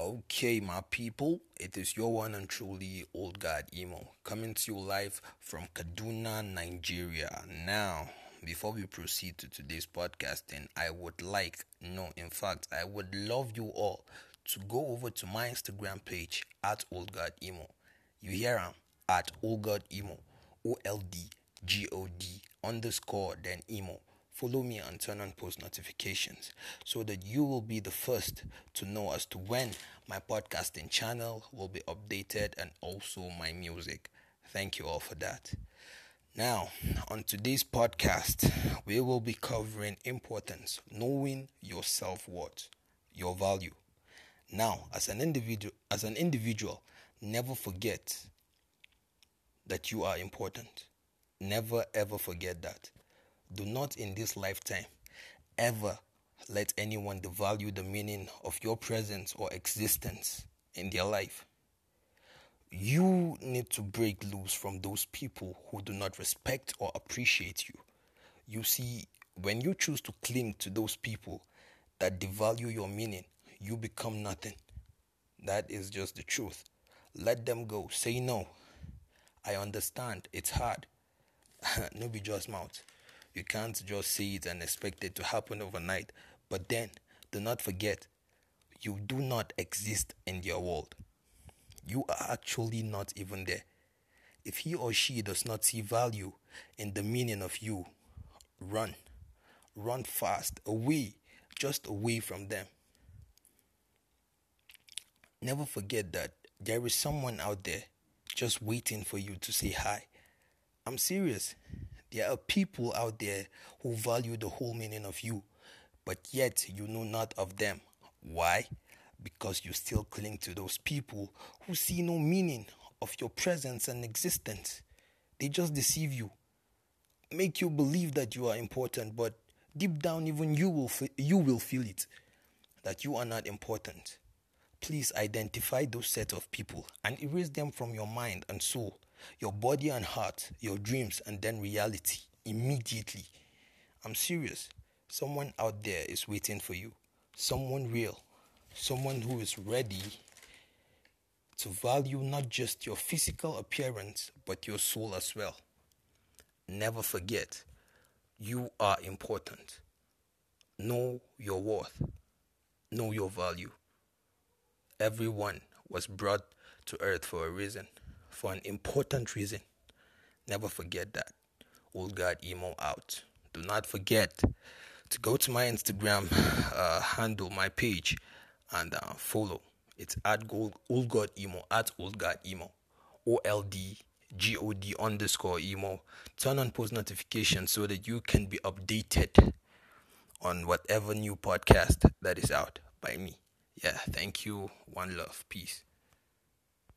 Okay, my people, it is your one and truly Old God Emo coming to you live from Kaduna, Nigeria. Now, before we proceed to today's podcasting, I would like, no, in fact, I would love you all to go over to my Instagram page at Old God Emo. You hear him at Old God Emo, O L D G O D underscore then Emo follow me and turn on post notifications so that you will be the first to know as to when my podcasting channel will be updated and also my music. Thank you all for that. Now, on today's podcast, we will be covering importance, knowing your self-worth, your value. Now, as an individual, as an individual, never forget that you are important. Never ever forget that. Do not in this lifetime ever let anyone devalue the meaning of your presence or existence in their life. You need to break loose from those people who do not respect or appreciate you. You see, when you choose to cling to those people that devalue your meaning, you become nothing. That is just the truth. Let them go. Say no. I understand. It's hard. no be just mouth. You can't just see it and expect it to happen overnight. But then, do not forget, you do not exist in their world. You are actually not even there. If he or she does not see value in the meaning of you, run. Run fast, away, just away from them. Never forget that there is someone out there just waiting for you to say hi. I'm serious. There are people out there who value the whole meaning of you, but yet you know not of them. Why? Because you still cling to those people who see no meaning of your presence and existence. They just deceive you, make you believe that you are important, but deep down, even you will you will feel it that you are not important. Please identify those set of people and erase them from your mind and soul your body and heart, your dreams, and then reality immediately. I'm serious. Someone out there is waiting for you. Someone real. Someone who is ready to value not just your physical appearance, but your soul as well. Never forget, you are important. Know your worth. Know your value. Everyone was brought to earth for a reason for an important reason. Never forget that. Old God Emo out. Do not forget to go to my Instagram uh, handle, my page, and uh, follow. It's at Old God Emo, at Old God Emo. O L D G O D underscore emo. Turn on post notifications so that you can be updated on whatever new podcast that is out by me. Yeah, thank you. One love. Peace.